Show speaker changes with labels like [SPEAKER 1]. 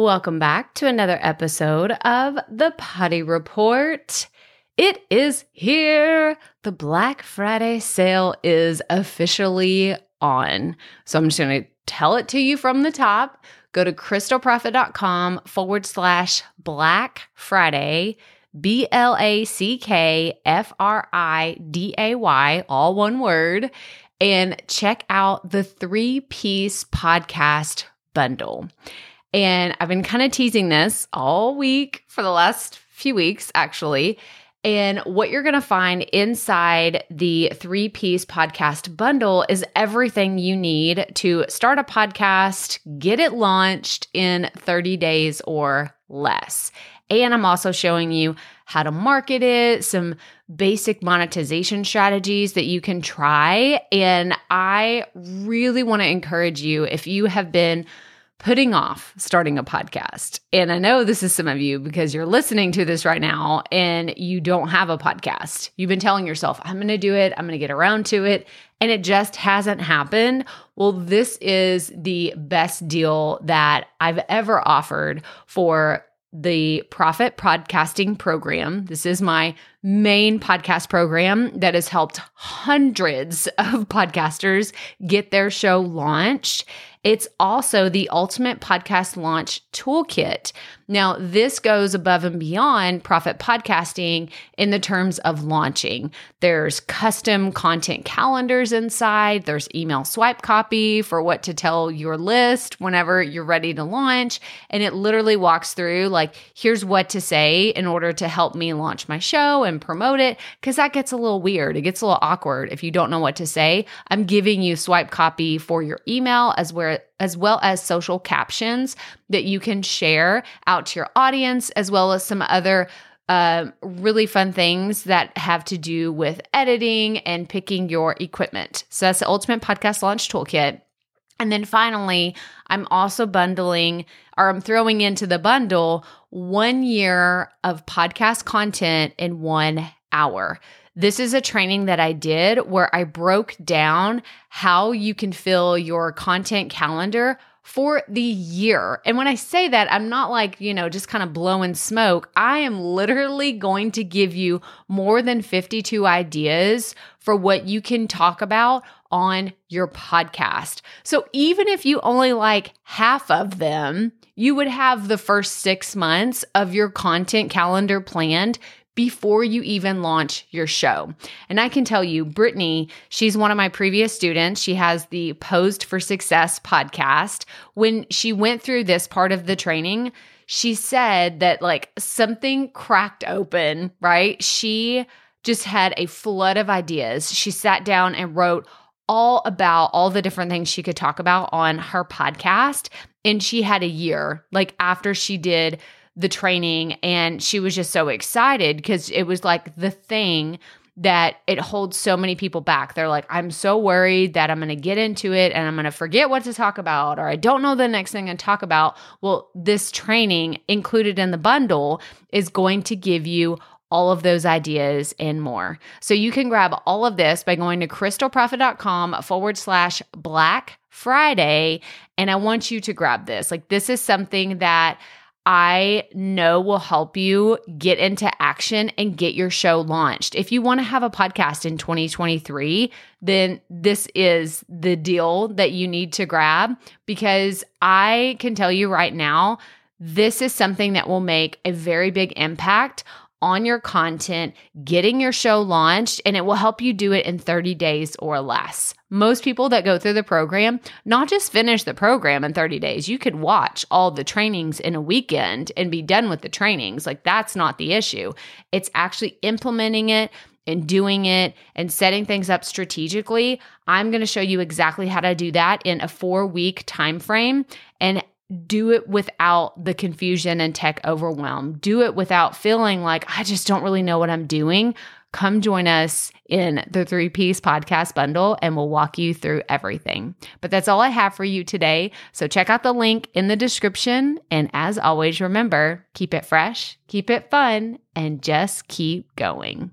[SPEAKER 1] Welcome back to another episode of the Proffitt Report. It is here. The Black Friday sale is officially on. So I'm just going to tell it to you from the top. Go to krystalproffitt.com forward slash Black Friday, B L A C K F R I D A Y, all one word, and check out the three piece podcast bundle. And I've been kind of teasing this all week for the last few weeks, actually. And what you're going to find inside the three piece podcast bundle is everything you need to start a podcast, get it launched in 30 days or less. And I'm also showing you how to market it, some basic monetization strategies that you can try. And I really want to encourage you if you have been putting off starting a podcast. And I know this is some of you because you're listening to this right now and you don't have a podcast. You've been telling yourself, I'm going to do it, I'm going to get around to it, and it just hasn't happened. Well, this is the best deal that I've ever offered for the Profit Podcasting Program. This is my main podcast program that has helped hundreds of podcasters get their show launched. It's also the Ultimate Podcast Launch Toolkit. Now, this goes above and beyond profit podcasting in the terms of launching. There's custom content calendars inside, there's email swipe copy for what to tell your list whenever you're ready to launch. And it literally walks through like, here's what to say in order to help me launch my show and promote it. Cause that gets a little weird. It gets a little awkward if you don't know what to say. I'm giving you swipe copy for your email as well as well as social captions that you can share out to your audience, as well as some other uh, really fun things that have to do with editing and picking your equipment. So that's the Ultimate Podcast Launch Toolkit. And then finally, I'm also bundling or I'm throwing into the bundle one year of podcast content in one hour. This is a training that I did where I broke down how you can fill your content calendar for the year. And when I say that, I'm not like, you know, just kind of blowing smoke. I am literally going to give you more than 52 ideas for what you can talk about on your podcast. So even if you only like half of them, you would have the first six months of your content calendar planned before you even launch your show. And I can tell you, Brittany, she's one of my previous students. She has the Posed for Success podcast. When she went through this part of the training, she said that like something cracked open, right? She just had a flood of ideas. She sat down and wrote all about all the different things she could talk about on her podcast. And she had a year, like after she did the training and she was just so excited because it was like the thing that it holds so many people back. They're like, I'm so worried that I'm going to get into it and I'm going to forget what to talk about, or I don't know the next thing to talk about. Well, this training included in the bundle is going to give you all of those ideas and more. So you can grab all of this by going to krystalproffitt.com forward slash black Friday. And I want you to grab this. Like, this is something that I know will help you get into action and get your show launched. If you want to have a podcast in 2023, then this is the deal that you need to grab because I can tell you right now, this is something that will make a very big impact on your content, getting your show launched, and it will help you do it in 30 days or less. Most people that go through the program not just finish the program in 30 days. You could watch all the trainings in a weekend and be done with the trainings. Like that's not the issue. It's actually implementing it and doing it and setting things up strategically. I'm going to show you exactly how to do that in a 4-week time frame and do it without the confusion and tech overwhelm. Do it without feeling like I just don't really know what I'm doing. Come join us in the three piece podcast bundle and we'll walk you through everything. But that's all I have for you today. So check out the link in the description. And as always, remember keep it fresh, keep it fun, and just keep going.